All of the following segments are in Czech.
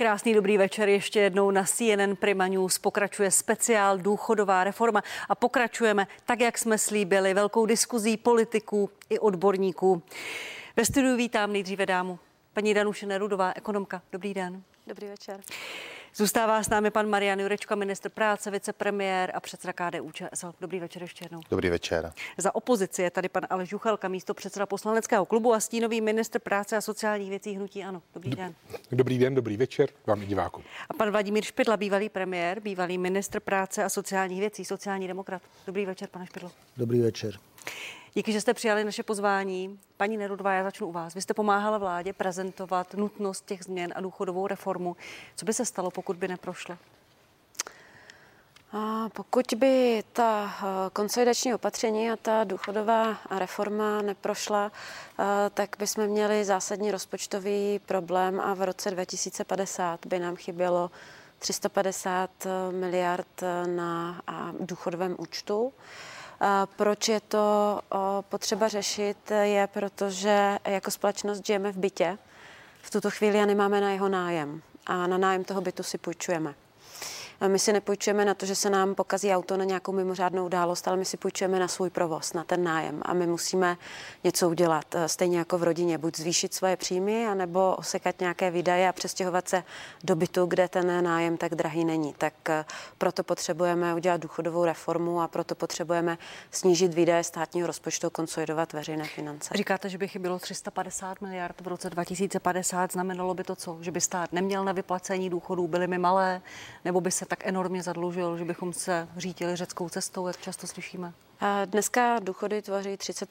Krásný dobrý večer ještě jednou na CNN Prima News. Pokračuje speciál důchodová reforma a pokračujeme tak, jak jsme slíbili, velkou diskuzí politiků i odborníků. Ve studiu vítám nejdříve dámu, paní Danuše Nerudová, ekonomka. Dobrý den. Dobrý večer. Zůstává s námi pan Marian Jurečka, ministr práce, vicepremiér a předseda KDU ČSL. Dobrý večer ještě jednou. Dobrý večer. Za opozici je tady pan Aleš Žuchelka, místo předseda poslaneckého klubu a stínový ministr práce a sociálních věcí hnutí. Ano, dobrý den. Dobrý den, dobrý večer vám i divákům. A pan Vladimír Špidla, bývalý premiér, bývalý ministr práce a sociálních věcí, sociální demokrat. Dobrý večer, pane Špidlo. Dobrý večer. Díky, že jste přijali naše pozvání. Paní Nerudová, já začnu u vás. Vy jste pomáhala vládě prezentovat nutnost těch změn a důchodovou reformu. Co by se stalo, pokud by neprošla? A pokud by ta eh, konsolidační opatření a ta důchodová reforma neprošla, eh, tak bychom měli zásadní rozpočtový problém a v roce 2050 by nám chybělo 350 eh, miliard na důchodovém účtu. Proč je to potřeba řešit, je protože jako společnost žijeme v bytě v tuto chvíli a nemáme na jeho nájem a na nájem toho bytu si půjčujeme. My si nepůjčujeme na to, že se nám pokazí auto na nějakou mimořádnou událost, ale my si půjčujeme na svůj provoz, na ten nájem a my musíme něco udělat. Eh, stejně jako v rodině, buď zvýšit svoje příjmy, anebo osekat nějaké výdaje a přestěhovat se do bytu, kde ten nájem tak drahý není. Tak eh, proto potřebujeme udělat důchodovou reformu a proto potřebujeme snížit výdaje státního rozpočtu, konsolidovat veřejné finance. Říkáte, že by chybělo 350 miliard v roce 2050. Znamenalo by to co? Že by stát neměl na vyplacení důchodů, byly mi malé, nebo by se tak enormně zadlužil, že bychom se řítili řeckou cestou, jak často slyšíme? Dneska důchody tvoří 30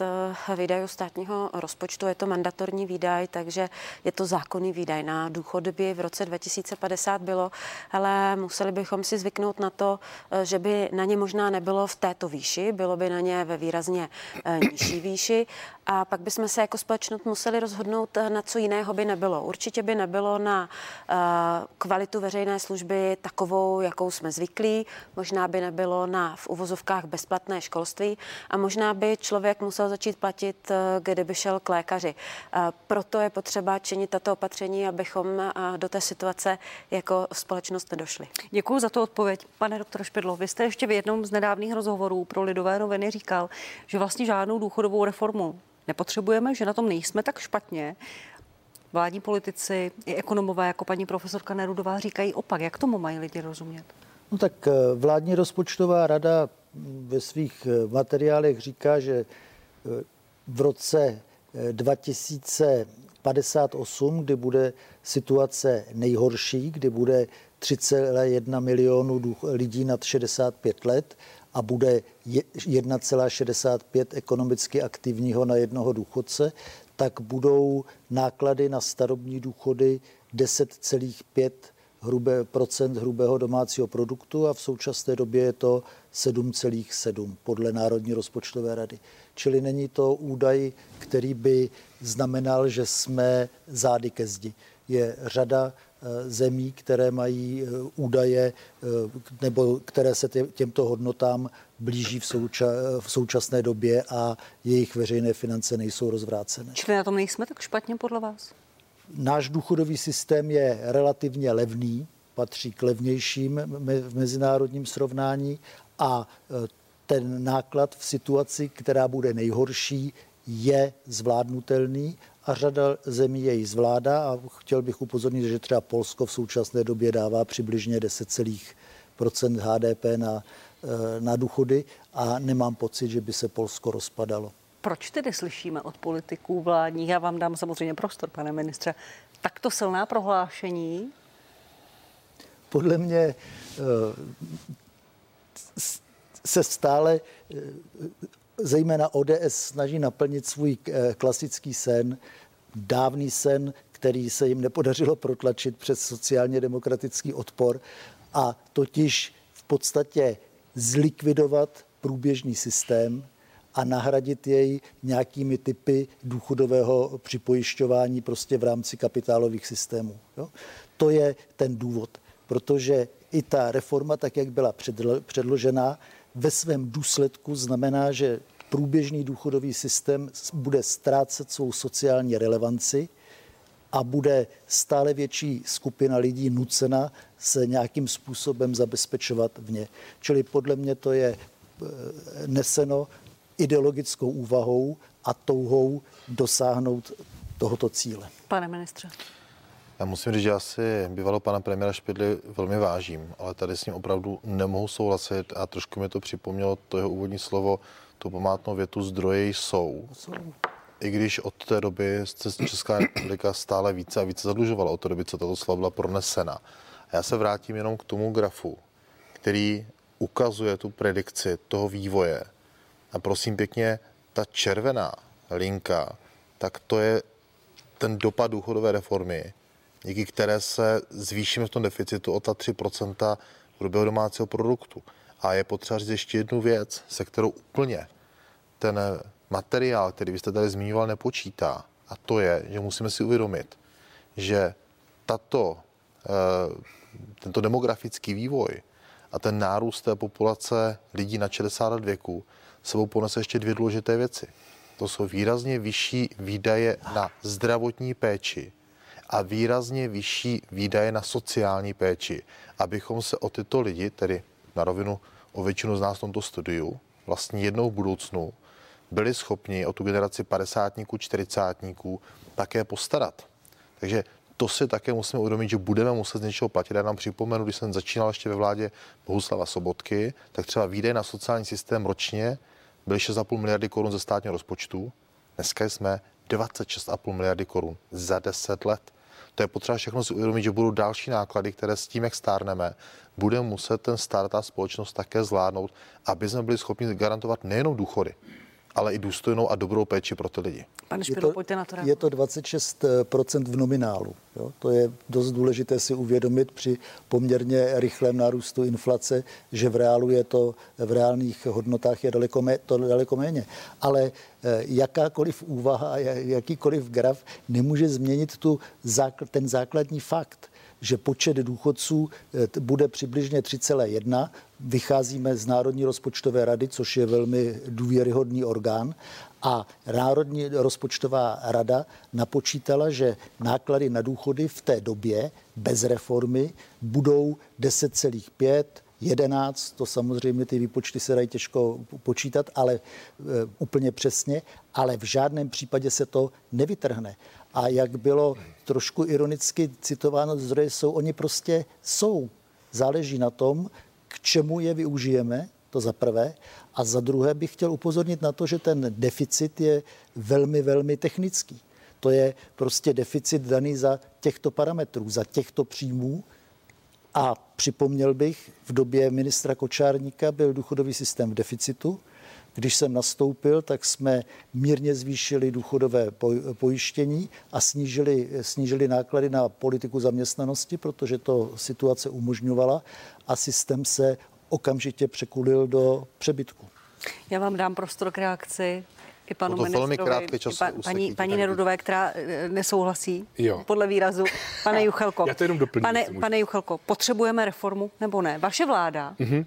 eh, výdajů státního rozpočtu. Je to mandatorní výdaj, takže je to zákonný výdaj. Na důchody by v roce 2050 bylo, ale museli bychom si zvyknout na to, eh, že by na ně možná nebylo v této výši, bylo by na ně ve výrazně eh, nižší výši a pak bychom se jako společnost museli rozhodnout, na co jiného by nebylo. Určitě by nebylo na kvalitu veřejné služby takovou, jakou jsme zvyklí, možná by nebylo na v uvozovkách bezplatné školství a možná by člověk musel začít platit, eh, kdyby šel k lékaři. Proto je potřeba činit tato opatření, abychom eh, do té situace jako společnost nedošli. Děkuji za tu odpověď. Pane doktor Špidlo, vy jste ještě v jednom z nedávných rozhovorů pro Lidové noviny říkal, že vlastně žádnou důchodovou reformu nepotřebujeme, že na tom nejsme tak špatně. Vládní politici i ekonomové, jako paní profesorka Nerudová, říkají opak. Jak tomu mají lidi rozumět? No tak eh, vládní rozpočtová rada ve svých eh, materiálech říká, že eh, v roce 2058, eh, kdy bude situace nejhorší, kdy bude 3,1 milionu lidí nad 65 let a bude 1,65 ekonomicky aktivního na jednoho důchodce, tak budou náklady na starobní důchody 10,5 hrubé, procent hrubého domácího produktu a v současné době je to 7,7 podle Národní rozpočtové rady. Čili není to údaj, který by znamenal, že jsme zády ke zdi. Je řada eh, zemí, které mají eh, údaje eh, nebo které se těmto hodnotám blíží v, souča, v současné době a jejich veřejné finance nejsou rozvrácené. Čili na tom nejsme tak špatně podle vás? Náš důchodový systém je relativně levný, patří k levnějším v mezinárodním srovnání a ten náklad v situaci, která bude nejhorší, je zvládnutelný a řada zemí jej zvládá a chtěl bych upozornit, že třeba Polsko v současné době dává přibližně 10% HDP na, e, na důchody a nemám pocit, že by se Polsko rozpadalo. Proč tedy slyšíme od politiků vládních, já vám dám samozřejmě prostor, pane ministře, takto silná prohlášení? Podle mě eh, se stále eh, zejména ODS snaží naplnit svůj eh, klasický sen, dávný sen, který se jim nepodařilo protlačit přes sociálně demokratický odpor a totiž v podstatě zlikvidovat průběžný systém, a nahradit jej nějakými typy důchodového připojišťování prostě v rámci kapitálových systémů. Jo? To je ten důvod, protože i ta reforma, tak jak byla předložena, ve svém důsledku znamená, že průběžný důchodový systém bude ztrácet svou sociální relevanci a bude stále větší skupina lidí nucena se nějakým způsobem zabezpečovat v ně. Čili podle mě to je eh, neseno ideologickou úvahou a touhou dosáhnout tohoto cíle. Pane ministře. Já musím říct, že já si bývalo pana premiéra Špidly velmi vážím, ale tady s ním opravdu nemohu souhlasit a trošku mi to připomnělo to jeho úvodní slovo, tu památnou větu zdroje jsou. jsou. I když od té doby se Česká republika stále více a více zadlužovala, od té doby, co tato slova byla pronesena. A já se vrátím jenom k tomu grafu, který ukazuje tu predikci toho vývoje. A prosím pěkně, ta červená linka, tak to je ten dopad důchodové reformy, díky které se zvýšíme v tom deficitu o ta 3% hrubého domácího produktu. A je potřeba říct ještě jednu věc, se kterou úplně ten materiál, který byste tady zmiňoval, nepočítá. A to je, že musíme si uvědomit, že tato, eh, tento demografický vývoj a ten nárůst té populace lidí na 60 let věku sebou ponese ještě dvě důležité věci. To jsou výrazně vyšší výdaje na zdravotní péči a výrazně vyšší výdaje na sociální péči, abychom se o tyto lidi, tedy na rovinu o většinu z nás v tomto studiu, vlastně jednou v budoucnu byli schopni o tu generaci padesátníků, čtyřicátníků také postarat. Takže to si také musíme uvědomit, že budeme muset z něčeho platit. Já nám připomenu, když jsem začínal ještě ve vládě Bohuslava Sobotky, tak třeba výdaje na sociální systém ročně byly 6,5 miliardy korun ze státního rozpočtu. Dneska jsme 26,5 miliardy korun za 10 let. To je potřeba všechno si uvědomit, že budou další náklady, které s tím, jak stárneme, bude muset ten stát a společnost také zvládnout, aby jsme byli schopni garantovat nejenom důchody, ale i důstojnou a dobrou péči pro ty lidi. Pane Špidlo, je to, pojďte na to Je to 26% v nominálu. Jo? To je dost důležité si uvědomit při poměrně rychlém nárůstu inflace, že v reálu je to, v reálných hodnotách je daleko, mé, to daleko méně. Ale eh, jakákoliv úvaha, jakýkoliv graf nemůže změnit tu, ten základní fakt, že počet důchodců eh, bude přibližně 3,1. Vycházíme z Národní rozpočtové rady, což je velmi důvěryhodný orgán. A Národní rozpočtová rada napočítala, že náklady na důchody v té době bez reformy budou 10,5 11, to samozřejmě ty výpočty se dají těžko počítat, ale e, úplně přesně, ale v žádném případě se to nevytrhne. A jak bylo trošku ironicky citováno, zdroje jsou, oni prostě jsou. Záleží na tom, k čemu je využijeme, to za prvé. A za druhé bych chtěl upozornit na to, že ten deficit je velmi, velmi technický. To je prostě deficit daný za těchto parametrů, za těchto příjmů. A připomněl bych, v době ministra Kočárníka byl důchodový systém v deficitu. Když jsem nastoupil, tak jsme mírně zvýšili důchodové pojištění a snížili, snížili náklady na politiku zaměstnanosti, protože to situace umožňovala a systém se okamžitě překulil do přebytku. Já vám dám prostor k reakci i panu to ministrovi, krátké času pa, paní, paní Nerudové, která eh, nesouhlasí jo. podle výrazu. Pane Juchelko, Já to jenom doplním, pane, pane Juchelko, potřebujeme reformu nebo ne? Vaše vláda, mm-hmm.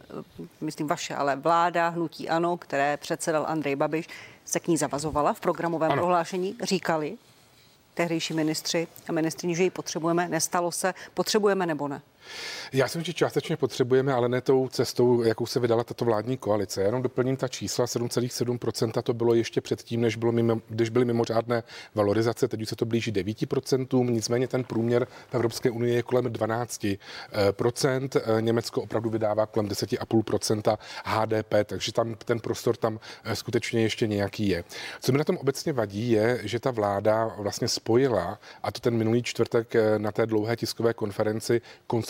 myslím vaše, ale vláda Hnutí Ano, které předsedal Andrej Babiš, se k ní zavazovala v programovém ano. prohlášení, říkali tehdejší ministři a ministrině, že ji potřebujeme, nestalo se, potřebujeme nebo ne? Já si myslím, že částečně potřebujeme, ale ne tou cestou, jakou se vydala tato vládní koalice. Já jenom doplním ta čísla, 7,7% to bylo ještě předtím, než, bylo mimo, když byly mimořádné valorizace, teď už se to blíží 9%, nicméně ten průměr v Evropské unii je kolem 12%. Německo opravdu vydává kolem 10,5% HDP, takže tam ten prostor tam eh, skutečně ještě nějaký je. Co mi na tom obecně vadí, je, že ta vláda vlastně spojila, a to ten minulý čtvrtek eh, na té dlouhé tiskové konferenci,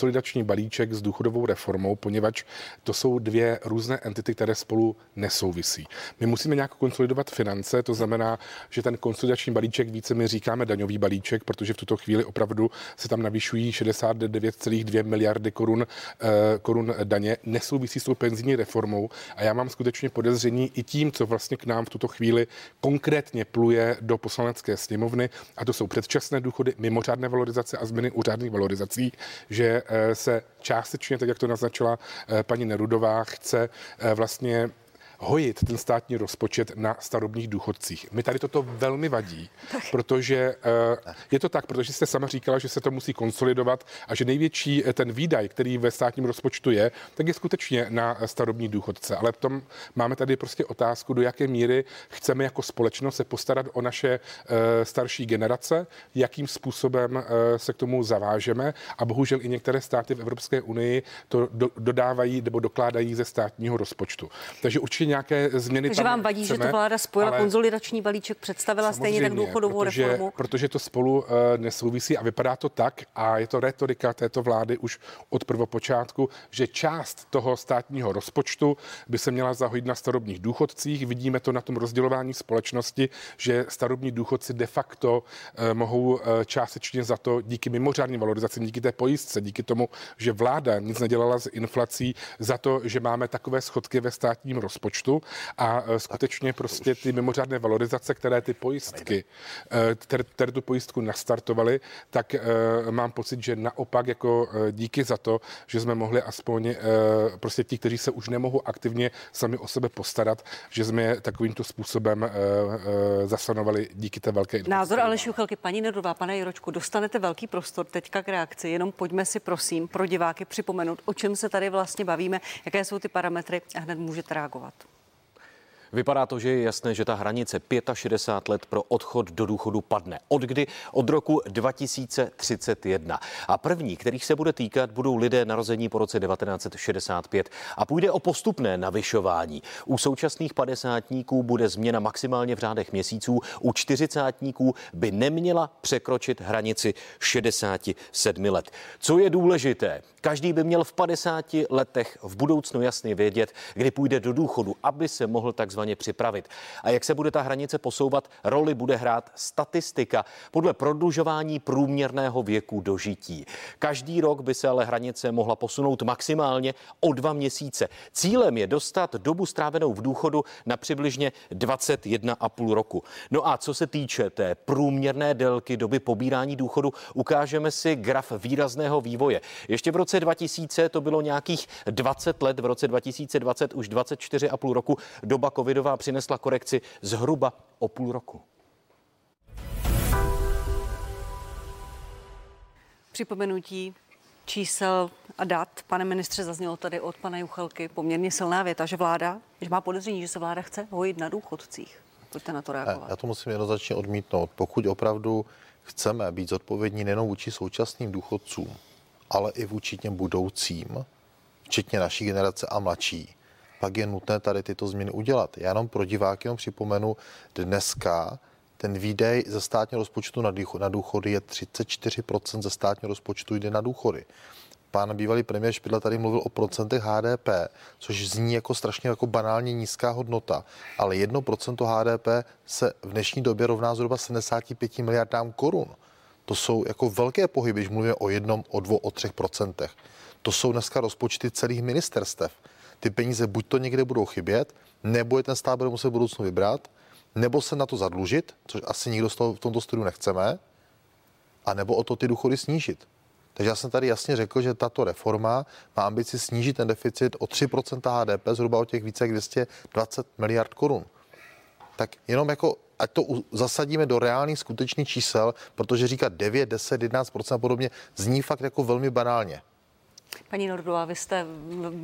konsolidační balíček s důchodovou reformou, poněvadž to jsou dvě různé entity, které spolu nesouvisí. My musíme nějak konsolidovat finance, to znamená, že ten konsolidační balíček více my říkáme daňový balíček, protože v tuto chvíli opravdu se tam navyšují 69,2 miliardy korun, eh, korun daně, nesouvisí s tou penzijní reformou a já mám skutečně podezření i tím, co vlastně k nám v tuto chvíli konkrétně pluje do poslanecké sněmovny, a to jsou předčasné důchody, mimořádné valorizace a změny úřádných valorizací, že eh, se částečně, tak jak to naznačila eh, paní Nerudová, chce eh, vlastně hojit ten státní rozpočet na starobních důchodcích. Mi tady toto velmi vadí, protože uh, je to tak, protože jste sama říkala, že se to musí konsolidovat a že největší ten výdaj, který ve státním rozpočtu je, tak je skutečně na starobní důchodce. Ale v tom máme tady prostě otázku, do jaké míry chceme jako společnost se postarat o naše starší generace, jakým způsobem se k tomu zavážeme a bohužel i některé státy v Evropské unii to do, dodávají nebo dokládají ze státního rozpočtu. Takže určitě nějaké změny Takže tam vám vadí, chceme, že to vláda spojila ale konsolidační balíček, představila stejně tak důchodovou protože, reformu? Protože to spolu uh, nesouvisí a vypadá to tak, a je to retorika této vlády už od prvopočátku, že část toho státního rozpočtu by se měla zahojit na starobních důchodcích. Vidíme to na tom rozdělování společnosti, že starobní důchodci de facto uh, mohou uh, částečně za to díky mimořádným valorizacím, díky té pojistce, díky tomu, že vláda nic nedělala s inflací, za to, že máme takové schodky ve státním rozpočtu a uh, skutečně prostě ty mimořádné valorizace, které ty pojistky, uh, které, které tu pojistku nastartovaly, tak uh, mám pocit, že naopak jako díky za to, že jsme mohli aspoň prostě ti, kteří se už nemohou aktivně sami o sebe postarat, že jsme je takovýmto způsobem zasanovali díky té velké Názor Aleš Juchelky, paní Nedová, pane Jiročku, dostanete velký prostor teďka k reakci, jenom pojďme si prosím pro diváky připomenout, o čem se tady vlastně bavíme, jaké jsou ty parametry a hned můžete reagovat. Vypadá to, že je jasné, že ta hranice 65 let pro odchod do důchodu padne. Od kdy? Od roku 2031. A první, kterých se bude týkat, budou lidé narození po roce 1965 a půjde o postupné navyšování. U současných padesátníků bude změna maximálně v řádech měsíců, u čtyřicátníků by neměla překročit hranici 67 let. Co je důležité? Každý by měl v 50 letech v budoucnu jasně vědět, kdy půjde do důchodu, aby se mohl takzvaně připravit. A jak se bude ta hranice posouvat, roli bude hrát statistika podle prodlužování průměrného věku dožití. Každý rok by se ale hranice mohla posunout maximálně o dva měsíce. Cílem je dostat dobu strávenou v důchodu na přibližně 21,5 roku. No a co se týče té průměrné délky doby pobírání důchodu, ukážeme si graf výrazného vývoje. Ještě v roce roce 2000 to bylo nějakých 20 let, v roce 2020 už 24,5 roku. Doba covidová přinesla korekci zhruba o půl roku. Připomenutí čísel a dat. Pane ministře, zaznělo tady od pana Juchelky poměrně silná věta, že vláda, že má podezření, že se vláda chce hojit na důchodcích. Pojďte na to reagovat. Já to musím jednoznačně odmítnout. Pokud opravdu chceme být zodpovědní nejen vůči současným důchodcům, ale i vůči těm budoucím, včetně naší generace a mladší, pak je nutné tady tyto změny udělat. Já jenom pro diváky jenom připomenu, dneska ten výdej ze státního rozpočtu na důchody je 34% ze státního rozpočtu jde na důchody. Pán bývalý premiér Špidla tady mluvil o procentech HDP, což zní jako strašně jako banálně nízká hodnota, ale 1% HDP se v dnešní době rovná zhruba 75 miliardám korun. To jsou jako velké pohyby, když mluvíme o jednom, o dvou, o třech procentech. To jsou dneska rozpočty celých ministerstev. Ty peníze buď to někde budou chybět, nebo je ten stát bude muset v budoucnu vybrat, nebo se na to zadlužit, což asi nikdo z toho v tomto studiu nechceme, a nebo o to ty důchody snížit. Takže já jsem tady jasně řekl, že tato reforma má ambici snížit ten deficit o 3% HDP, zhruba o těch více jak 220 miliard korun. Tak jenom jako ať to zasadíme do reálných skutečných čísel, protože říkat 9, 10, 11% a podobně zní fakt jako velmi banálně. Paní Nordová, vy jste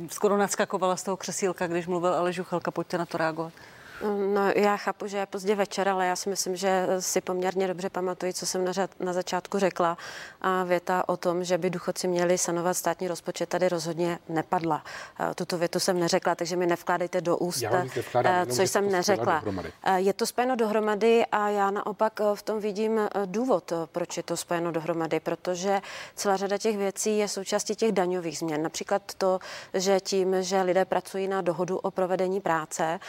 skoro nadskakovala z toho křesílka, když mluvil Aleš Juchelka, pojďte na to reagovat. No, já chápu, že je pozdě večer, ale já si myslím, že si poměrně dobře pamatuji, co jsem na, řad, na začátku řekla. A věta o tom, že by důchodci měli sanovat státní rozpočet, tady rozhodně nepadla. Tuto větu jsem neřekla, takže mi nevkládejte do úst, eh, co jsem neřekla. Eh, je to spojeno dohromady a já naopak eh, v tom vidím důvod, proč je to spojeno dohromady, protože celá řada těch věcí je součástí těch daňových změn. Například to, že tím, že lidé pracují na dohodu o provedení práce,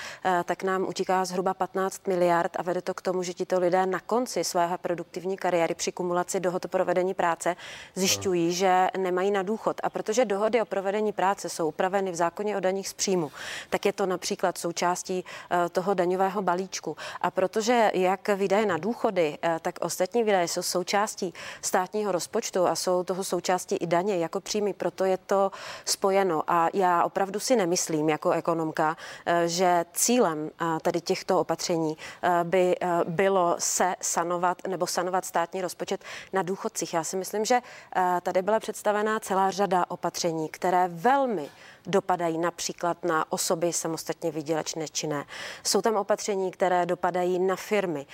tak nám tam utíká zhruba 15 miliard a vede to k tomu, že tito lidé na konci svého produktivní kariéry při kumulaci dohod o provedení práce zjišťují, že nemají na důchod. A protože dohody o provedení práce jsou upraveny v zákoně o daních z příjmu, tak je to například součástí eh, toho daňového balíčku. A protože jak výdaje na důchody, eh, tak ostatní výdaje jsou součástí státního rozpočtu a jsou toho součástí i daně jako příjmy, proto je to spojeno. A já opravdu si nemyslím jako ekonomka, eh, že cílem tady těchto opatření by bylo se sanovat nebo sanovat státní rozpočet na důchodcích. Já si myslím, že tady byla představená celá řada opatření, které velmi dopadají například na osoby samostatně vydělečné činné. Jsou tam opatření, které dopadají na firmy,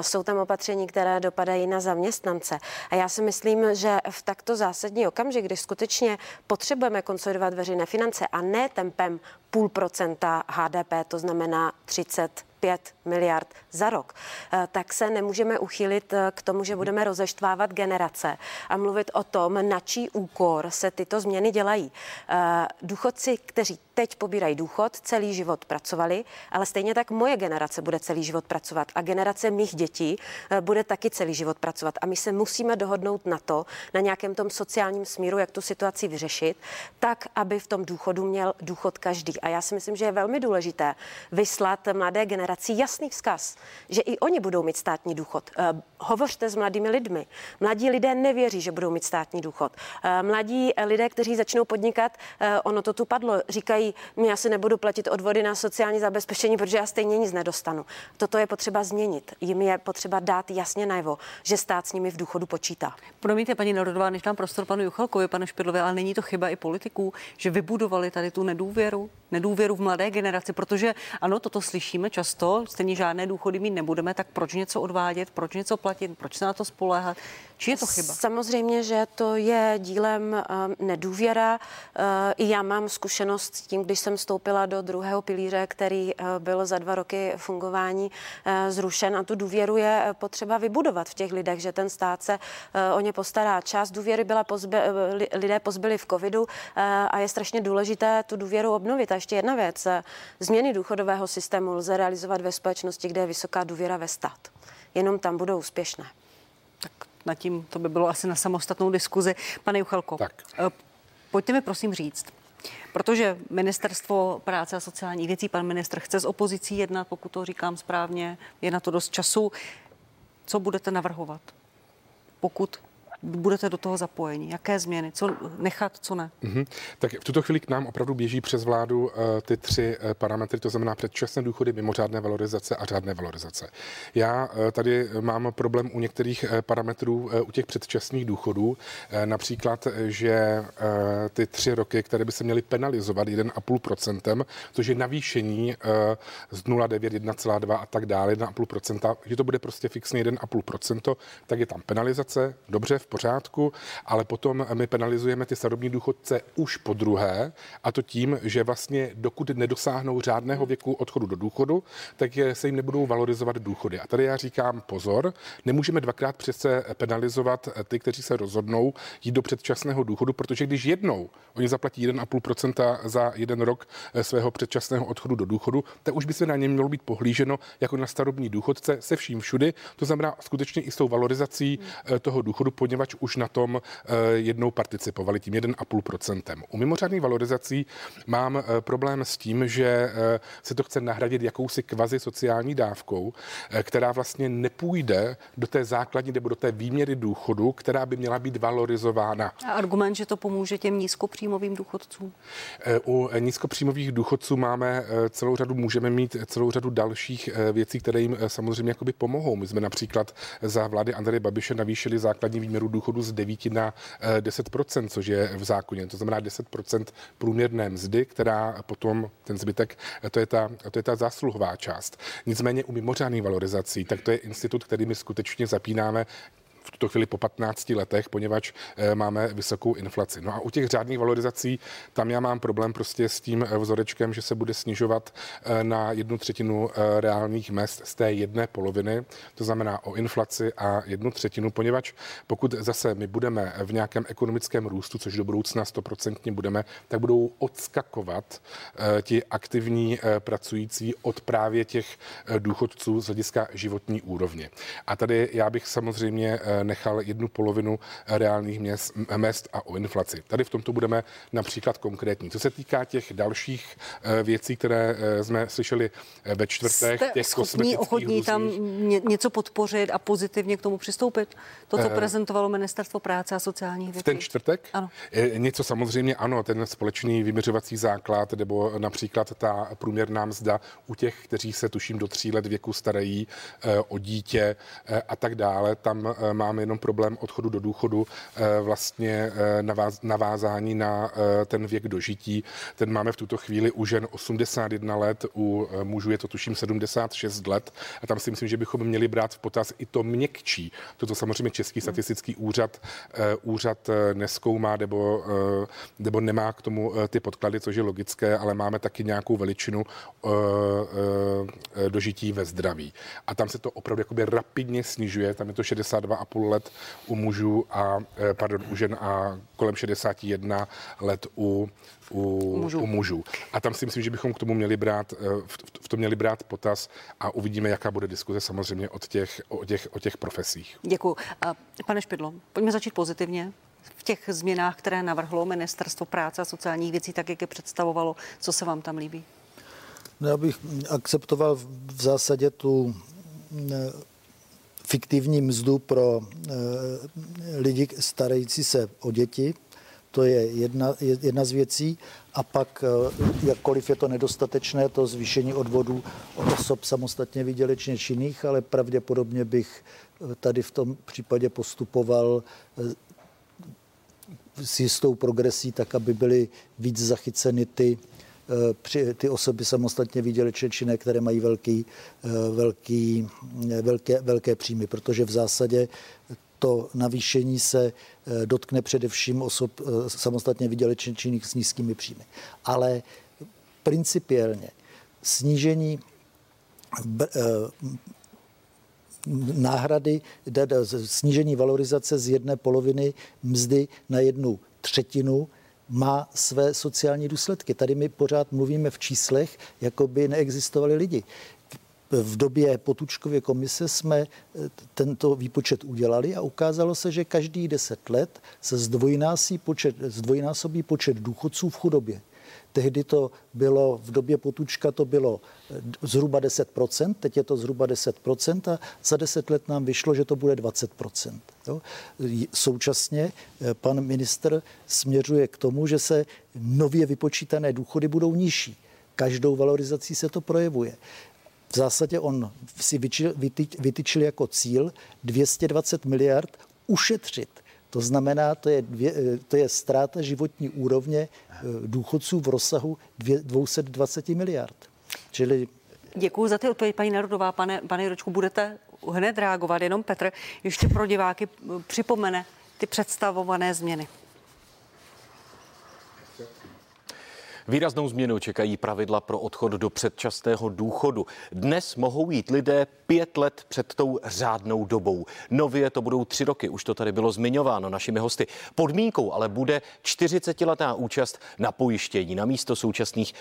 jsou tam opatření, které dopadají na zaměstnance. A já si myslím, že v takto zásadní okamžik, kdy skutečně potřebujeme konsolidovat veřejné finance a ne tempem půl procenta HDP, to znamená 30 5 miliard za rok, eh, tak se nemůžeme uchylit eh, k tomu, že budeme rozeštvávat generace a mluvit o tom, na čí úkor se tyto změny dělají. Eh, důchodci, kteří teď pobírají důchod, celý život pracovali, ale stejně tak moje generace bude celý život pracovat a generace mých dětí bude taky celý život pracovat. A my se musíme dohodnout na to, na nějakém tom sociálním smíru, jak tu situaci vyřešit, tak, aby v tom důchodu měl důchod každý. A já si myslím, že je velmi důležité vyslat mladé generaci jasný vzkaz, že i oni budou mít státní důchod. Uh, hovořte s mladými lidmi. Mladí lidé nevěří, že budou mít státní důchod. Uh, mladí lidé, kteří začnou podnikat, uh, ono to tu padlo, říkají, já si nebudu platit odvody na sociální zabezpečení, protože já stejně nic nedostanu. Toto je potřeba změnit. Jim je potřeba dát jasně najevo, že stát s nimi v důchodu počítá. Promiňte, paní Narodová, než dám prostor panu Juchalkovi, panu Špidlovi, ale není to chyba i politiků, že vybudovali tady tu nedůvěru, nedůvěru v mladé generaci, protože ano, toto slyšíme často, stejně žádné důchody mít nebudeme, tak proč něco odvádět, proč něco platit, proč se na to spoléhat? Či je to chyba? Samozřejmě, že to je dílem uh, nedůvěra. Uh, I já mám zkušenost s tím, když jsem vstoupila do druhého pilíře, který uh, byl za dva roky fungování uh, zrušen a tu důvěru je potřeba vybudovat v těch lidech, že ten stát se o ně postará. Část důvěry byla pozbe, lidé pozbyli v covidu a je strašně důležité tu důvěru obnovit. A ještě jedna věc. Změny důchodového systému lze realizovat ve společnosti, kde je vysoká důvěra ve stát. Jenom tam budou úspěšné. Tak nad tím to by bylo asi na samostatnou diskuzi. Pane Juchalko, tak. Eh, pojďte mi prosím říct, protože ministerstvo práce a sociálních věcí, pan ministr chce s opozicí jednat, pokud to říkám správně, je na to dost času. Co budete navrhovat, pokud budete do toho zapojeni? Jaké změny? Co nechat, co ne? Mm-hmm. Tak v tuto chvíli k nám opravdu běží přes vládu uh, ty tři uh, parametry, to znamená předčasné důchody, mimořádné valorizace a řádné valorizace. Já uh, tady mám problém u některých uh, parametrů uh, u těch předčasných důchodů, uh, například, že uh, ty tři roky, které by se měly penalizovat 1,5%, což je navýšení uh, z 0,9, 1,2 a tak dále, 1,5%, že to bude prostě fixně 1,5%, tak je tam penalizace, dobře, v pořádku, ale potom my penalizujeme ty starobní důchodce už po druhé, a to tím, že vlastně dokud nedosáhnou řádného věku odchodu do důchodu, tak je, se jim nebudou valorizovat důchody. A tady já říkám pozor, nemůžeme dvakrát přece penalizovat ty, kteří se rozhodnou jít do předčasného důchodu, protože když jednou oni zaplatí 1,5% za jeden rok eh, svého předčasného odchodu do důchodu, tak už by se na ně mělo být pohlíženo jako na starobní důchodce se vším všudy. To znamená skutečně i s tou valorizací eh, toho důchodu, poněvadž poněvadž už na tom eh, jednou participovali tím 1,5%. U mimořádných valorizací mám eh, problém s tím, že eh, se to chce nahradit jakousi kvazi sociální dávkou, která vlastně nepůjde do té základní nebo do té výměry důchodu, která by měla být valorizována. A argument, že to pomůže těm nízkopříjmovým důchodcům? U nízkopříjmových důchodců máme celou řadu, můžeme mít celou řadu dalších věcí, které jim samozřejmě jakoby pomohou. My jsme například za vlády Andreje Babiše navýšili základní výměru důchodu z 9 na 10 eh, což je v zákoně. To znamená 10% průměrné mzdy, která potom ten zbytek, eh, to je ta, to je ta zásluhová část. Nicméně u mimořádných valorizací, tak to je institut, který my skutečně zapínáme tuto chvíli po 15 letech, poněvadž máme vysokou inflaci. No a u těch řádných valorizací, tam já mám problém prostě s tím vzorečkem, že se bude snižovat na jednu třetinu reálných mest z té jedné poloviny, to znamená o inflaci a jednu třetinu, poněvadž pokud zase my budeme v nějakém ekonomickém růstu, což do budoucna stoprocentně budeme, tak budou odskakovat eh, ti aktivní eh, pracující od právě těch eh, důchodců z hlediska životní úrovně. A tady já bych samozřejmě nechal jednu polovinu reálných měst, mest a o inflaci. Tady v tomto budeme například konkrétní. Co se týká těch dalších věcí, které jsme slyšeli ve čtvrtek, Jste těch schopní, ochotní tam něco podpořit a pozitivně k tomu přistoupit? To, co prezentovalo Ministerstvo práce a sociálních věcí. V ten čtvrtek? Ano. Něco samozřejmě ano, ten společný vyměřovací základ nebo například ta průměrná mzda u těch, kteří se tuším do tří let věku starají eh, o dítě eh, a tak dále. Tam eh, máme jenom problém odchodu do důchodu, vlastně navázání na ten věk dožití. Ten máme v tuto chvíli u žen 81 let, u mužů je to tuším 76 let a tam si myslím, že bychom měli brát v potaz i to měkčí. Toto samozřejmě Český statistický úřad, úřad neskoumá nebo, nebo nemá k tomu ty podklady, což je logické, ale máme taky nějakou veličinu dožití ve zdraví. A tam se to opravdu jakoby rapidně snižuje, tam je to 62,5 let u mužů a, eh, pardon, u žen a kolem 61 let u, u, mužů. u mužů. A tam si myslím, že bychom k tomu měli brát, v, v tom měli brát potaz a uvidíme, jaká bude diskuze samozřejmě od těch, o, těch, o těch profesích. Děkuji. Pane Špidlo, pojďme začít pozitivně v těch změnách, které navrhlo Ministerstvo práce a sociálních věcí, tak jak je představovalo. Co se vám tam líbí? No, já bych akceptoval v zásadě tu eh, fiktivní mzdu pro eh, lidi starající se o děti. To je jedna, jedna z věcí. A pak, eh, jakkoliv je to nedostatečné, to zvýšení odvodů osob samostatně vydělečně činných, ale pravděpodobně bych tady v tom případě postupoval s jistou progresí, tak aby byly víc zachyceny ty, eh, ty osoby samostatně výdělečné činné, které mají velký, eh, velký, eh, velké, velké příjmy, protože v zásadě to navýšení se dotkne především osob samostatně výdělečně činných s nízkými příjmy. Ale principiálně snížení náhrady, snížení valorizace z jedné poloviny mzdy na jednu třetinu má své sociální důsledky. Tady my pořád mluvíme v číslech, jako by neexistovali lidi. V době Potučkově komise jsme eh, tento výpočet udělali a ukázalo se, že každý deset let se zdvojnásobí počet, zdvojnásobí počet důchodců v chudobě. Tehdy to bylo, v době Potučka to bylo eh, zhruba 10%, teď je to zhruba 10% a za 10 let nám vyšlo, že to bude 20%. Jo. Současně eh, pan minister směřuje k tomu, že se nově vypočítané důchody budou nižší. Každou valorizací se to projevuje. V zásadě on si vytyčil jako cíl 220 miliard ušetřit to znamená, to je, dvě, eh, to je ztráta životní úrovně eh, důchodců v rozsahu dvě, 220 miliard. Čili Děkuji za ty odpovědi, paní Narodová. Pane, pane Ročku, budete hned reagovat, jenom Petr ještě pro diváky eh, připomene ty představované změny. Výraznou změnu čekají pravidla pro odchod do předčasného důchodu. Dnes mohou jít lidé pět let před tou řádnou dobou. Nově to budou tři roky, už to tady bylo zmiňováno našimi hosty. Podmínkou ale bude 40-letá účast na pojištění na místo současných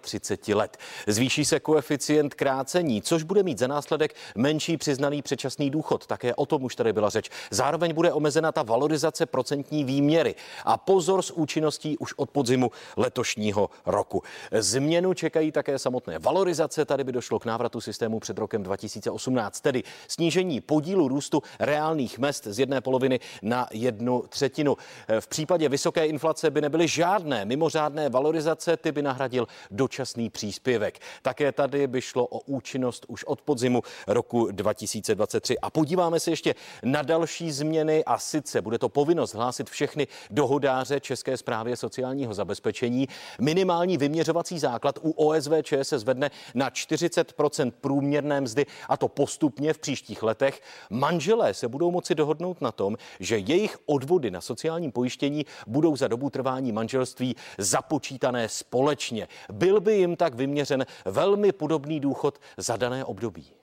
35 let. Zvýší se koeficient krácení, což bude mít za následek menší přiznaný předčasný důchod. Také o tom už tady byla řeč. Zároveň bude omezena ta valorizace procentní výměry. A pozor s účinností už od podzimu letošního letošního roku. Změnu čekají také samotné valorizace. Tady by došlo k návratu systému před rokem 2018, tedy snížení podílu růstu reálných mest z jedné poloviny na jednu třetinu. V případě vysoké inflace by nebyly žádné mimořádné valorizace, ty by nahradil dočasný příspěvek. Také tady by šlo o účinnost už od podzimu roku 2023. A podíváme se ještě na další změny a sice bude to povinnost hlásit všechny dohodáře České zprávě sociálního zabezpečení. My minimální vyměřovací základ u OSVČ se zvedne na 40% průměrné mzdy a to postupně v příštích letech. Manželé se budou moci dohodnout na tom, že jejich odvody na sociální pojištění budou za dobu trvání manželství započítané společně. Byl by jim tak vyměřen velmi podobný důchod za dané období.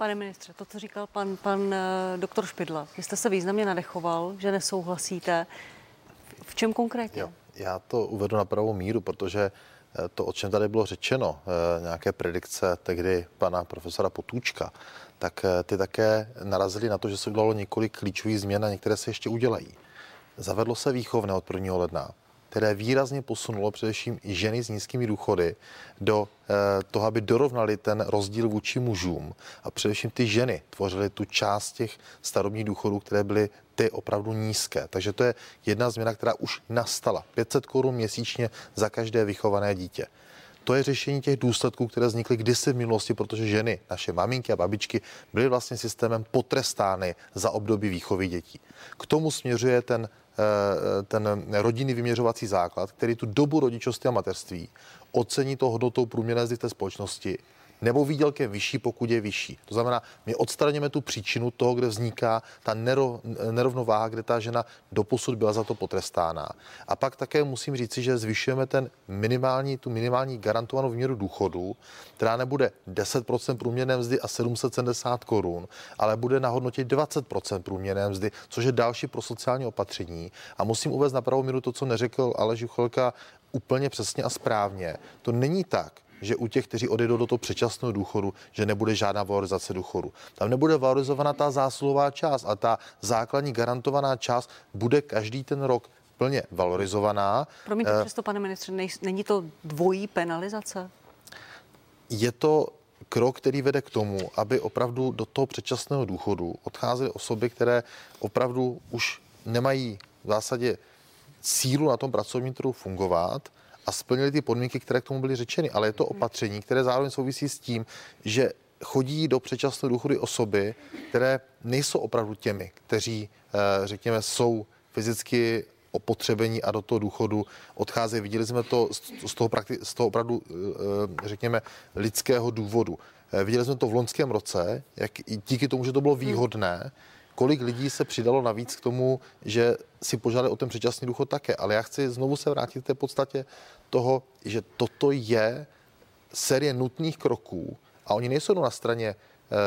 Pane ministře, to, co říkal pan, pan eh, doktor Špidla, vy jste se významně nadechoval, že nesouhlasíte. V čem konkrétně? Jo, já to uvedu na pravou míru, protože eh, to, o čem tady bylo řečeno, eh, nějaké predikce tehdy pana profesora Potůčka, tak ty také narazily na to, že se udělalo několik klíčových změn a některé se ještě udělají. Zavedlo se výchovné od 1. ledna které výrazně posunulo především ženy s nízkými důchody do eh, toho, aby dorovnali ten rozdíl vůči mužům. A především ty ženy tvořily tu část těch starobních důchodů, které byly ty opravdu nízké. Takže to je jedna změna, která už nastala. 500 korun měsíčně za každé vychované dítě. To je řešení těch důsledků, které vznikly kdysi v minulosti, protože ženy, naše maminky a babičky, byly vlastně systémem potrestány za období výchovy dětí. K tomu směřuje ten ten rodinný vyměřovací základ, který tu dobu rodičovství a mateřství ocení to hodnotou průměrné zdy té společnosti nebo výdělkem vyšší, pokud je vyšší. To znamená, my odstraníme tu příčinu toho, kde vzniká ta nerov, nerovnováha, kde ta žena doposud byla za to potrestána. A pak také musím říci, že zvyšujeme ten minimální, tu minimální garantovanou výměru důchodu, která nebude 10% průměrné mzdy a 770 korun, ale bude na hodnotě 20% průměrné mzdy, což je další pro sociální opatření. A musím uvést na pravou míru to, co neřekl Aleš Juchelka úplně přesně a správně. To není tak, že u těch, kteří odejdou do toho předčasného důchodu, že nebude žádná valorizace důchodu. Tam nebude valorizovaná ta zásluhová část a ta základní garantovaná část bude každý ten rok plně valorizovaná. Promiňte uh, přesto, pane ministře, není to dvojí penalizace? Je to krok, který vede k tomu, aby opravdu do toho předčasného důchodu odcházely osoby, které opravdu už nemají v zásadě sílu na tom pracovním trhu fungovat a splnili ty podmínky, které k tomu byly řečeny. Ale je to opatření, které zároveň souvisí s tím, že chodí do předčasné důchody osoby, které nejsou opravdu těmi, kteří, eh, řekněme, jsou fyzicky opotřebení a do toho důchodu odcházejí. Viděli jsme to z toho, prakti- z toho opravdu, eh, řekněme, lidského důvodu. Eh, viděli jsme to v loňském roce, jak díky tomu, že to bylo výhodné, kolik lidí se přidalo navíc k tomu, že si požádali o ten předčasný důchod také. Ale já chci znovu se vrátit k té podstatě toho, že toto je série nutných kroků a oni nejsou na straně e,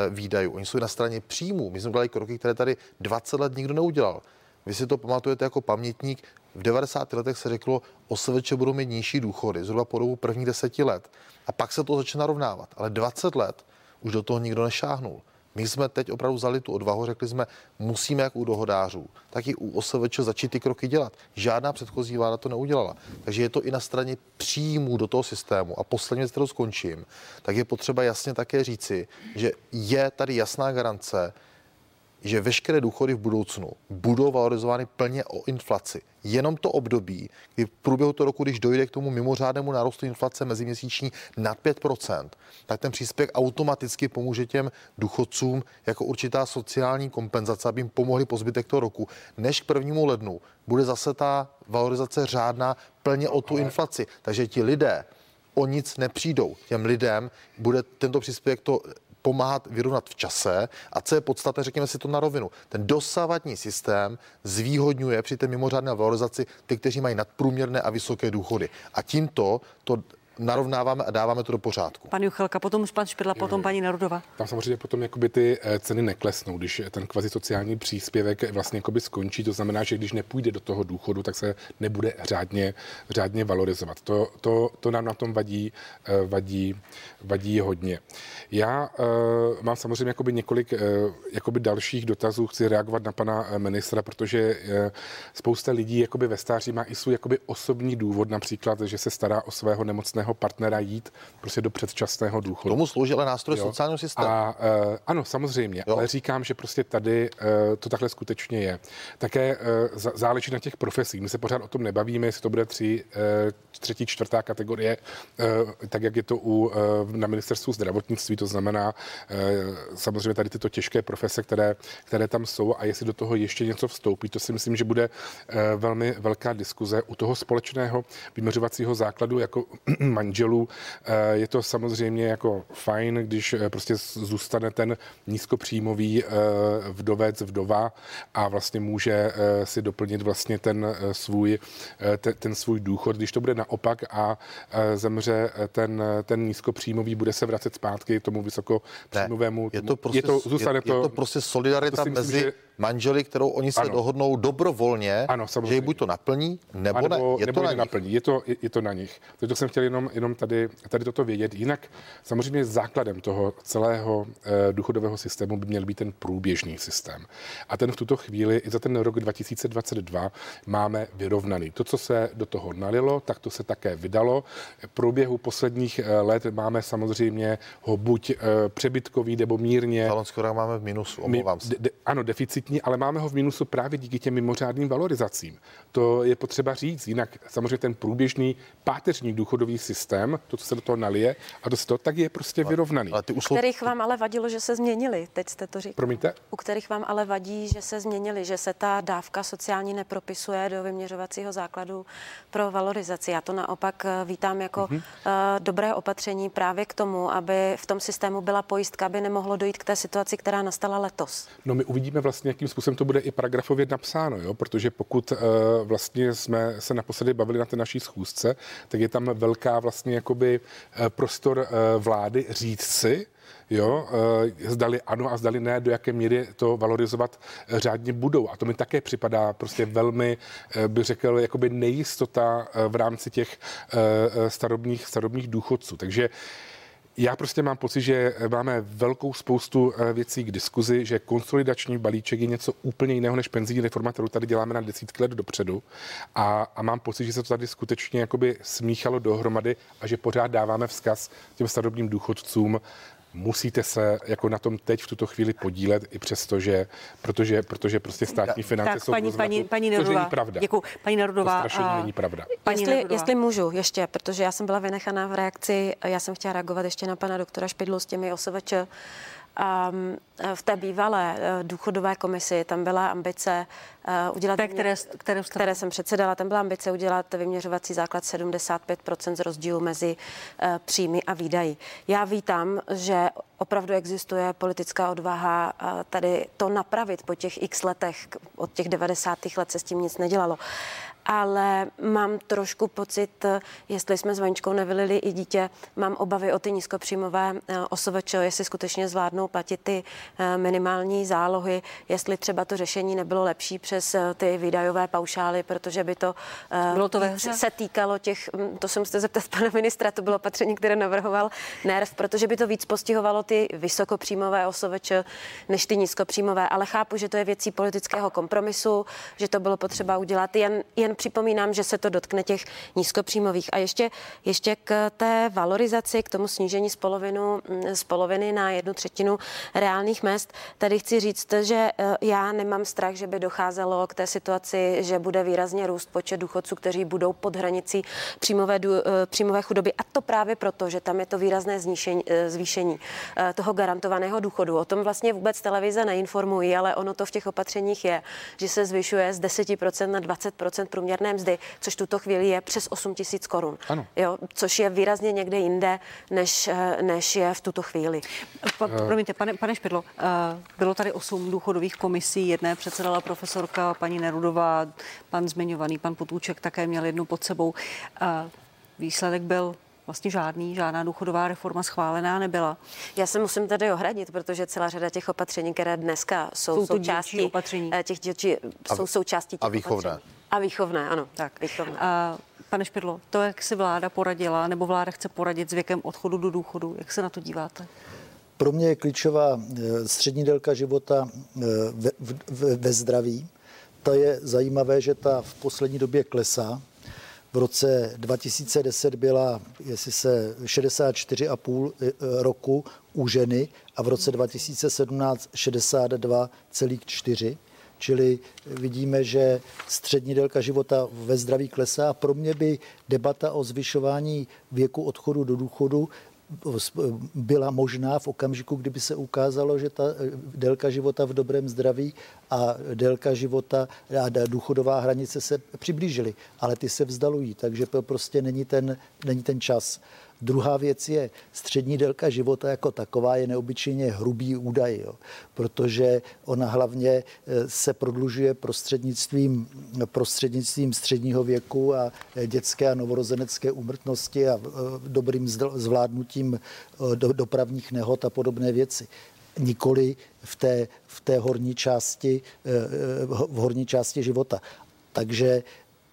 výdajů, oni jsou na straně příjmů. My jsme udělali kroky, které tady 20 let nikdo neudělal. Vy si to pamatujete jako pamětník, v 90. letech se řeklo, OSVČ budou mít nižší důchody, zhruba po dobu prvních deseti let. A pak se to začne narovnávat. Ale 20 let už do toho nikdo nešáhnul. My jsme teď opravdu vzali tu odvahu, řekli jsme, musíme jak u dohodářů, tak i u OSVČ začít ty kroky dělat. Žádná předchozí vláda to neudělala. Takže je to i na straně příjmů do toho systému. A poslední věc, kterou skončím, tak je potřeba jasně také říci, že je tady jasná garance, že veškeré důchody v budoucnu budou valorizovány plně o inflaci. Jenom to období, kdy v průběhu toho roku, když dojde k tomu mimořádnému nárůstu inflace meziměsíční nad 5%, tak ten příspěvek automaticky pomůže těm důchodcům jako určitá sociální kompenzace, aby jim pomohli po zbytek toho roku. Než k prvnímu lednu bude zase ta valorizace řádná plně o tu inflaci. Takže ti lidé, o nic nepřijdou. Těm lidem bude tento příspěvek to pomáhat vyrovnat v čase a co je podstatné, řekněme si to na rovinu. Ten dosavadní systém zvýhodňuje při té mimořádné valorizaci ty, kteří mají nadprůměrné a vysoké důchody. A tímto to narovnáváme a dáváme to do pořádku. Pan Juchelka, potom pan Špidla, potom paní Narudova. Tam samozřejmě potom jakoby ty eh, ceny neklesnou, když ten kvazi sociální příspěvek vlastně jakoby skončí. To znamená, že když nepůjde do toho důchodu, tak se nebude řádně, řádně valorizovat. To, to, to nám na tom vadí, eh, vadí, vadí hodně. Já uh, mám samozřejmě jakoby několik uh, jakoby dalších dotazů, chci reagovat na pana ministra, protože uh, spousta lidí jakoby ve stáří má i svůj jakoby osobní důvod, například, že se stará o svého nemocného současného partnera jít prostě do předčasného důchodu. Tomu slouží ale nástroj sociálního systému. A, uh, ano, samozřejmě, jo. ale říkám, že prostě tady uh, to takhle skutečně je. Také uh, záleží na těch profesích. My se pořád o tom nebavíme, jestli to bude tři, uh, třetí, čtvrtá kategorie, uh, tak jak je to u, uh, na ministerstvu zdravotnictví, to znamená uh, samozřejmě tady tyto těžké profese, které, které tam jsou a jestli do toho ještě něco vstoupí, to si myslím, že bude uh, velmi velká diskuze. U toho společného vyměřovacího základu jako manželů uh, je to samozřejmě jako fajn, když prostě zůstane ten nízkopříjmový vdovec, vdova a vlastně může si doplnit vlastně ten svůj, ten, svůj důchod. Když to bude naopak a zemře ten, ten nízkopříjmový, bude se vracet zpátky tomu vysokopříjmovému. Je to prostě, je to, zůstane je, to, je to prostě solidarita to myslím, mezi že manželi, kterou oni se ano. dohodnou dobrovolně, ano, že ji buď to naplní, nebo, nebo ne. Je nebo to na naplní. Je to, je, je to na nich. Takže to jsem chtěl jenom, jenom tady, tady toto vědět. Jinak samozřejmě základem toho celého eh, důchodového systému by měl být ten průběžný systém. A ten v tuto chvíli i za ten rok 2022 máme vyrovnaný. To, co se do toho nalilo, tak to se také vydalo. V průběhu posledních eh, let máme samozřejmě ho buď eh, přebytkový nebo mírně. Za máme v minusu, omlouvám se. De, de, ano, deficit deficitní, ale máme ho v minusu právě díky těm mimořádným valorizacím. To je potřeba říct. Jinak samozřejmě ten průběžný páteřní důchodový systém, to, co se do toho nalije a to, to tak je prostě vyrovnaný. Ale ty uslov... U kterých vám ale vadilo, že se změnili, teď jste to říkali. Promiňte? U kterých vám ale vadí, že se změnili, že se ta dávka sociální nepropisuje do vyměřovacího základu pro valorizaci. Já to naopak eh, vítám jako mm-hmm. uh, dobré opatření právě k tomu, aby v tom systému byla pojistka, aby nemohlo dojít k té situaci, která nastala letos. No my uvidíme vlastně, jakým způsobem to bude i paragrafově napsáno, jo? protože pokud uh, vlastně jsme se naposledy bavili na té naší schůzce, tak je tam velká vlastně jakoby uh, prostor uh, vlády říct si, jo, zdali ano a zdali ne, do jaké míry to valorizovat řádně budou. A to mi také připadá prostě velmi, bych řekl, jakoby nejistota v rámci těch starobních, starobních důchodců. Takže já prostě mám pocit, že máme velkou spoustu eh, věcí k diskuzi, že konsolidační balíček je něco úplně jiného než penzijní reforma, kterou tady děláme na desítky let dopředu. A, a mám pocit, že se to tady skutečně jakoby smíchalo dohromady a že pořád dáváme vzkaz těm starobním důchodcům, musíte se jako na tom teď v tuto chvíli podílet, i přesto, že, protože, protože prostě státní finance tak, jsou paní, paní, paní Nerudová, není pravda. Děkuji, paní Nerudová. To strašení a... není pravda. Paní jestli, jestli můžu ještě, protože já jsem byla vynechaná v reakci, já jsem chtěla reagovat ještě na pana doktora Špidlu s těmi OSVČ. Um, v té bývalé uh, důchodové komisi tam byla ambice uh, udělat... Té, které, které, které jsem předsedala, tam byla ambice udělat vyměřovací základ 75% z rozdílu mezi uh, příjmy a výdaji. Já vítám, že opravdu existuje politická odvaha uh, tady to napravit po těch x letech. Od těch 90. let se s tím nic nedělalo ale mám trošku pocit, jestli jsme s Vaničkou nevylili i dítě, mám obavy o ty nízkopříjmové eh, OSVČ, jestli skutečně zvládnou platit ty eh, minimální zálohy, jestli třeba to řešení nebylo lepší přes eh, ty výdajové paušály, protože by to, bylo to se týkalo těch, hm, to jsem se zeptat pana ministra, to bylo opatření, které navrhoval NERV, protože by to víc postihovalo ty vysokopříjmové OSVČ než ty nízkopříjmové, ale chápu, že to je věcí politického kompromisu, že to bylo potřeba udělat. Jen, jen připomínám, že se to dotkne těch nízkopříjmových. A ještě, ještě k té valorizaci, k tomu snížení z, polovinu, mm, z poloviny na jednu třetinu reálných mest. Tady chci říct, že eh, já nemám strach, že by docházelo k té situaci, že bude výrazně růst počet důchodců, kteří budou pod hranicí příjmové, eh, příjmové chudoby. A to právě proto, že tam je to výrazné zníšení, eh, zvýšení toho garantovaného důchodu. O tom vlastně vůbec televize neinformují, ale ono to v těch opatřeních je, že se zvyšuje z 10% na 20% průměrné mzdy, což tuto chvíli je přes 8 tisíc korun. Ano. Jo, což je výrazně někde jinde, než, eh, než je v tuto chvíli. Pa, promiňte, pane, pane Špidlo, uh, bylo tady osm důchodových komisí, jedné předsedala profesorka paní Nerudová, pan zmiňovaný, pan Potůček také měl jednu pod sebou. Uh, výsledek byl vlastně žádný, žádná důchodová reforma schválená nebyla. Já se musím tady ohradit, protože celá řada těch opatření, které dneska jsou, jsou součástí opatření. Těch dětí, jsou součástí těch a výchovné. Opatření. A výchovné, ano. Tak. Výchovné. A, pane Špidlo, to, jak si vláda poradila, nebo vláda chce poradit s věkem odchodu do důchodu, jak se na to díváte? Pro mě je klíčová eh, střední délka života eh, ve, ve, ve zdraví. To je zajímavé, že ta v poslední době klesá. V roce 2010 byla, jestli se 64,5 roku u ženy a v roce 2017 62,4. Čili vidíme, že střední délka života ve zdraví klesá. Pro mě by debata o zvyšování věku odchodu do důchodu byla možná v okamžiku, kdyby se ukázalo, že ta délka života v dobrém zdraví a délka života a důchodová hranice se přiblížily, ale ty se vzdalují, takže to prostě není ten, není ten čas. Druhá věc je, střední délka života jako taková je neobyčejně hrubý údaj, jo, protože ona hlavně e, se prodlužuje prostřednictvím, prostřednictvím středního věku a e, dětské a novorozenecké úmrtnosti a e, dobrým zvládnutím dopravních nehod a podobné věci nikoli v té, v té horní části, v horní části života. Takže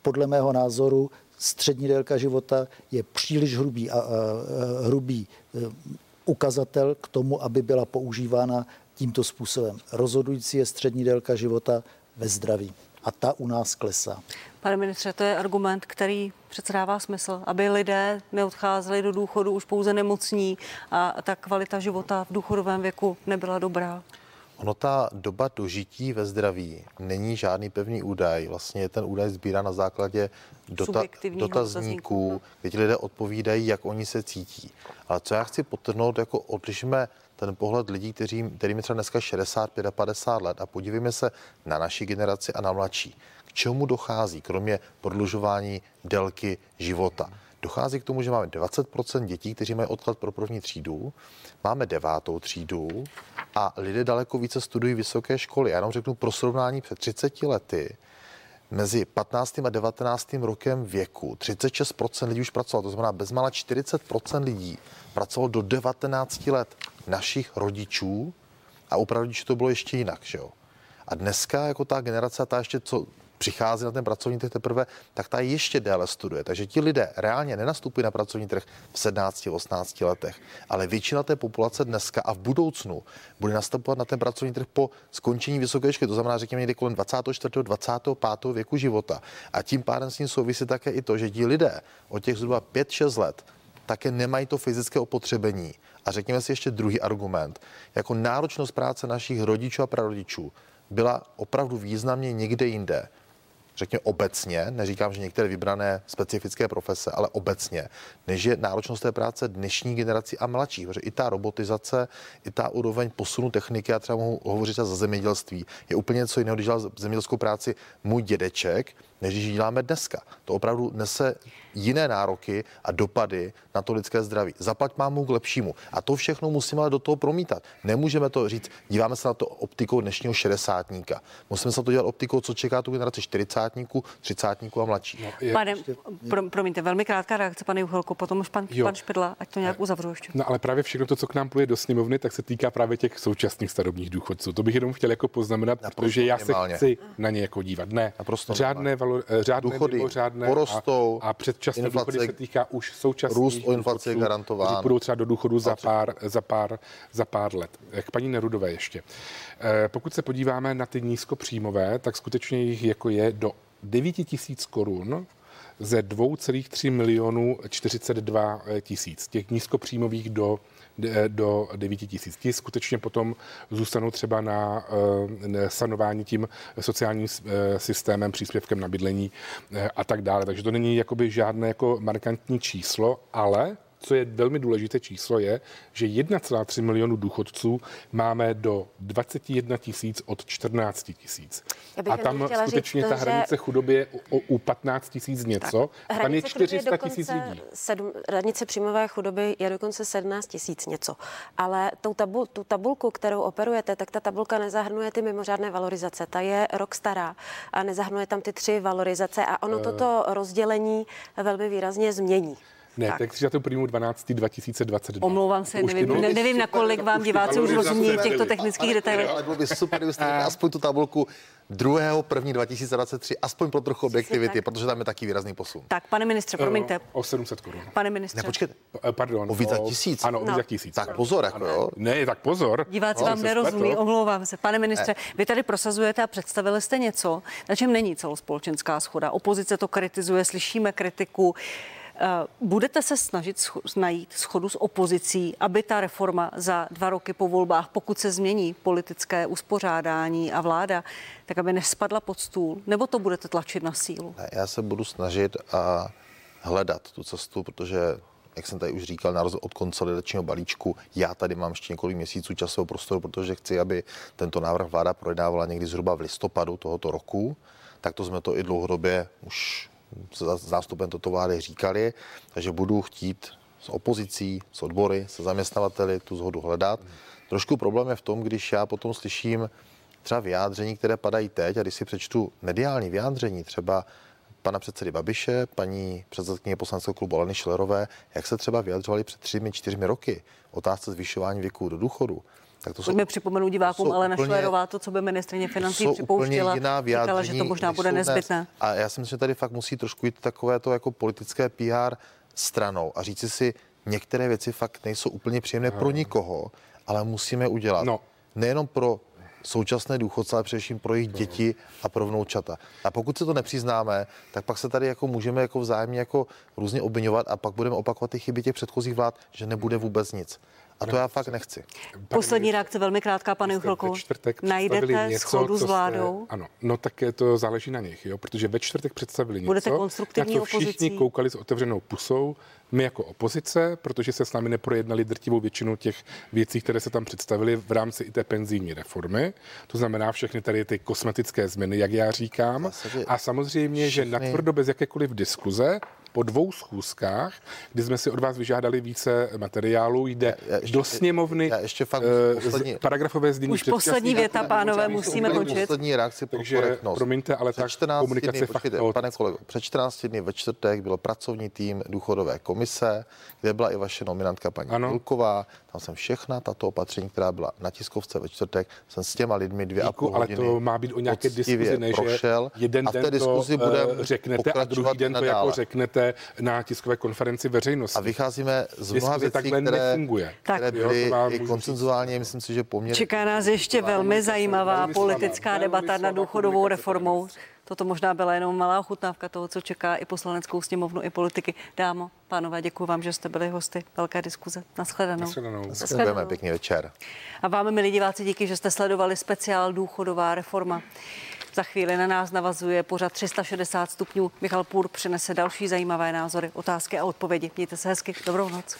podle mého názoru střední délka života je příliš hrubý, a, a, hrubý e, ukazatel k tomu, aby byla používána tímto způsobem. Rozhodující je střední délka života ve zdraví. A ta u nás klesá. Pane ministře, to je argument, který přece dává smysl, aby lidé neodcházeli do důchodu už pouze nemocní a ta kvalita života v důchodovém věku nebyla dobrá. Ono ta doba dožití ve zdraví není žádný pevný údaj. Vlastně je ten údaj sbírá na základě dota- dotazníků, kde ti lidé odpovídají, jak oni se cítí. Ale co já chci potrhnout, jako odlišme ten pohled lidí, kteří, kterým je třeba dneska 65 a 50 let a podívejme se na naši generaci a na mladší. K čemu dochází, kromě prodlužování délky života? Dochází k tomu, že máme 20% dětí, kteří mají odklad pro první třídu, máme devátou třídu a lidé daleko více studují vysoké školy. Já jenom řeknu pro srovnání před 30 lety, mezi 15. a 19. rokem věku 36% lidí už pracovalo, to znamená bezmála 40% lidí pracovalo do 19 let našich rodičů a u rodičů to bylo ještě jinak, že jo. A dneska jako ta generace, ta ještě co přichází na ten pracovní trh teprve, tak ta ještě déle studuje. Takže ti lidé reálně nenastupují na pracovní trh v 17-18 letech, ale většina té populace dneska a v budoucnu bude nastupovat na ten pracovní trh po skončení vysoké školy, to znamená, řekněme, někdy kolem 24. 25. věku života. A tím pádem s tím souvisí také i to, že ti lidé od těch zhruba 5-6 let také nemají to fyzické opotřebení. A řekněme si ještě druhý argument. Jako náročnost práce našich rodičů a prarodičů byla opravdu významně někde jinde řekněme obecně, neříkám, že některé vybrané specifické profese, ale obecně, než je náročnost té práce dnešní generaci a mladší, protože i ta robotizace, i ta úroveň posunu techniky, já třeba mohu hovořit za zemědělství, je úplně něco jiného, když dělal zemědělskou práci můj dědeček, než když děláme dneska. To opravdu nese jiné nároky a dopady na to lidské zdraví. Zaplať mámu k lepšímu. A to všechno musíme ale do toho promítat. Nemůžeme to říct, díváme se na to optikou dnešního šedesátníka. Musíme se to dělat optikou, co čeká tu generaci čtyřicátníků, třicátníků a mladší. No, je... Pane, pro, promiňte, velmi krátká reakce, pane Juchelko, potom už pan, pan Špidla, ať to nějak uzavřu ještě. No ale právě všechno to, co k nám pluje do sněmovny, tak se týká právě těch současných starobních důchodců. To bych jenom chtěl jako poznamenat, Naprosto protože já se chci na ně jako dívat. Ne, Naprosto žádné, valor, žádné důchody mimořádné porostou, a, a předčasné inflace, důchody se týká už současných růst o inflaci je garantován. budou třeba do důchodu za pár, za, pár, za pár let. K paní Nerudové ještě. Eh, pokud se podíváme na ty nízkopříjmové, tak skutečně jich jako je do 9 tisíc korun ze 2,3 milionů 42 tisíc. Těch nízkopříjmových do do 9 tisíc. Ti skutečně potom zůstanou třeba na eh, sanování tím sociálním eh, systémem, příspěvkem na bydlení eh, a tak dále. Takže to není jakoby žádné jako markantní číslo, ale co je velmi důležité číslo, je, že 1,3 milionu důchodců máme do 21 tisíc od 14 tisíc. A tam skutečně ta hranice že... chudoby je u, u 15 tisíc něco. Tak, a tam je 400 tisíc lidí. Sedm, hranice příjmové chudoby je dokonce 17 tisíc něco. Ale tou tabul, tu tabulku, kterou operujete, tak ta tabulka nezahrnuje ty mimořádné valorizace. Ta je rok stará a nezahrnuje tam ty tři valorizace a ono uh... toto rozdělení velmi výrazně změní. Ne, Tak. tak 31. 12. 2022. Omlouvám se, nevím, ne, nevím, na kolik vám diváci už rozumí v těchto technických detailech. Ale bylo by super, kdybyste aspoň tu tabulku 2. 1. 2023, aspoň pro trochu objektivity, tak. protože tam je taky výrazný posun. Tak, pane ministře, promiňte. Eh, O 700 korun. Pane ministře, Ne, počkejte, Eh, Pardon. O víc tisíc? Ano, o víc No. tisíc. tak pozor, jako jo. Ne, tak pozor. diváci No, vám nerozumí, spletl. omlouvám se. Pane ministře, vy tady prosazujete a představili jste něco, na čem není celospolečenská schoda. Opozice to kritizuje, slyšíme kritiku. Eh, Budete se snažit najít schodu s opozicí, aby ta reforma za dva roky po volbách, pokud se změní politické uspořádání a vláda, tak aby nespadla pod stůl? Nebo to budete tlačit na sílu? Já se budu snažit a hledat tu cestu, protože jak jsem tady už říkal, na rozdíl od konsolidačního balíčku, já tady mám ještě několik měsíců časového prostoru, protože chci, aby tento návrh vláda projednávala někdy zhruba v listopadu tohoto roku. Tak to jsme to i dlouhodobě už zástupem toto vlády říkali, takže budu chtít s opozicí, s odbory, se zaměstnavateli tu zhodu hledat. Trošku problém je v tom, když já potom slyším třeba vyjádření, které padají teď, a když si přečtu mediální vyjádření, třeba pana předsedy Babiše, paní předsedkyně poslaneckého klubu Aleny Šlerové, jak se třeba vyjadřovali před třemi, čtyřmi roky otázce zvyšování věku do důchodu. Tak to jsou, Pojďme připomenout divákům, ale na úplně- Šlerová to, co by ministrině to financí jsou připouštěla, jiná říkala, že to možná bude jsou dnes. nezbytné. A já si myslím, že tady fakt musí trošku jít takové to jako politické PR stranou a říci si, některé věci fakt nejsou úplně příjemné pro nikoho, ale musíme udělat. No. Nejenom pro současné důchodce, ale především pro jejich děti a pro vnoučata. A pokud se to nepřiznáme, tak pak se tady jako můžeme jako vzájemně jako různě obvinovat a pak budeme opakovat ty chyby těch předchozích vlád, že nebude vůbec nic. A to já fakt nechci. Poslední reakce velmi krátká, pane čtvrtek představili Najdete něco, schodu co s vládou? Jste, ano, no tak je to záleží na nich, jo, protože ve čtvrtek představili Budete něco, konstruktivní na co všichni opozicí? koukali s otevřenou pusou. My jako opozice, protože se s námi neprojednali drtivou většinu těch věcí, které se tam představily v rámci i té penzijní reformy. To znamená všechny tady ty kosmetické změny, jak já říkám. A samozřejmě, že natvrdo bez jakékoliv diskuze po dvou schůzkách, kdy jsme si od vás vyžádali více materiálu, jde Já ještě- do sněmovny já ještě fakt eh, poslední- z- paragrafové znění Už poslední věta, pánové, musíme končit. Poslední reakci pro Takže, korektnost. promiňte, ale Před ta 14 komunikace dny, fakt počkejte, chaotická. pane kolego, před 14 dny ve čtvrtek byl pracovní tým důchodové komise, kde byla i vaše nominantka paní Ano. Hulková. Tam jsem všechna tato opatření, která byla na tiskovce ve čtvrtek, jsem s těma lidmi dvě a Díku, půl ale hodiny to má být o nějaké diskuzi, ne, že prošel. jeden a v té den diskuzi to budeme eh, řeknete a druhý den to jako řeknete na tiskové konferenci veřejnosti. A vycházíme z mnoha věcí, takhle které, nefunguje. Tak. které Jo, byly to vám i koncenzuálně, myslím si, že poměrně Čeká nás ještě velmi zajímavá politická debata nad důchodovou reformou. Toto možná byla jenom malá ochutnávka toho, co čeká i poslaneckou sněmovnu, i politiky. Dámo, pánové, děkuji vám, že jste byli hosty velké diskuze. Naschledanou. Nashledanou. Děkujeme, pěkný večer. A vám, milí diváci, díky, že jste sledovali speciál Důchodová reforma. Za chvíli na nás navazuje pořad 360 stupňů. Michal Půr přinese další zajímavé názory, otázky a odpovědi. Mějte se hezky. Dobrou noc.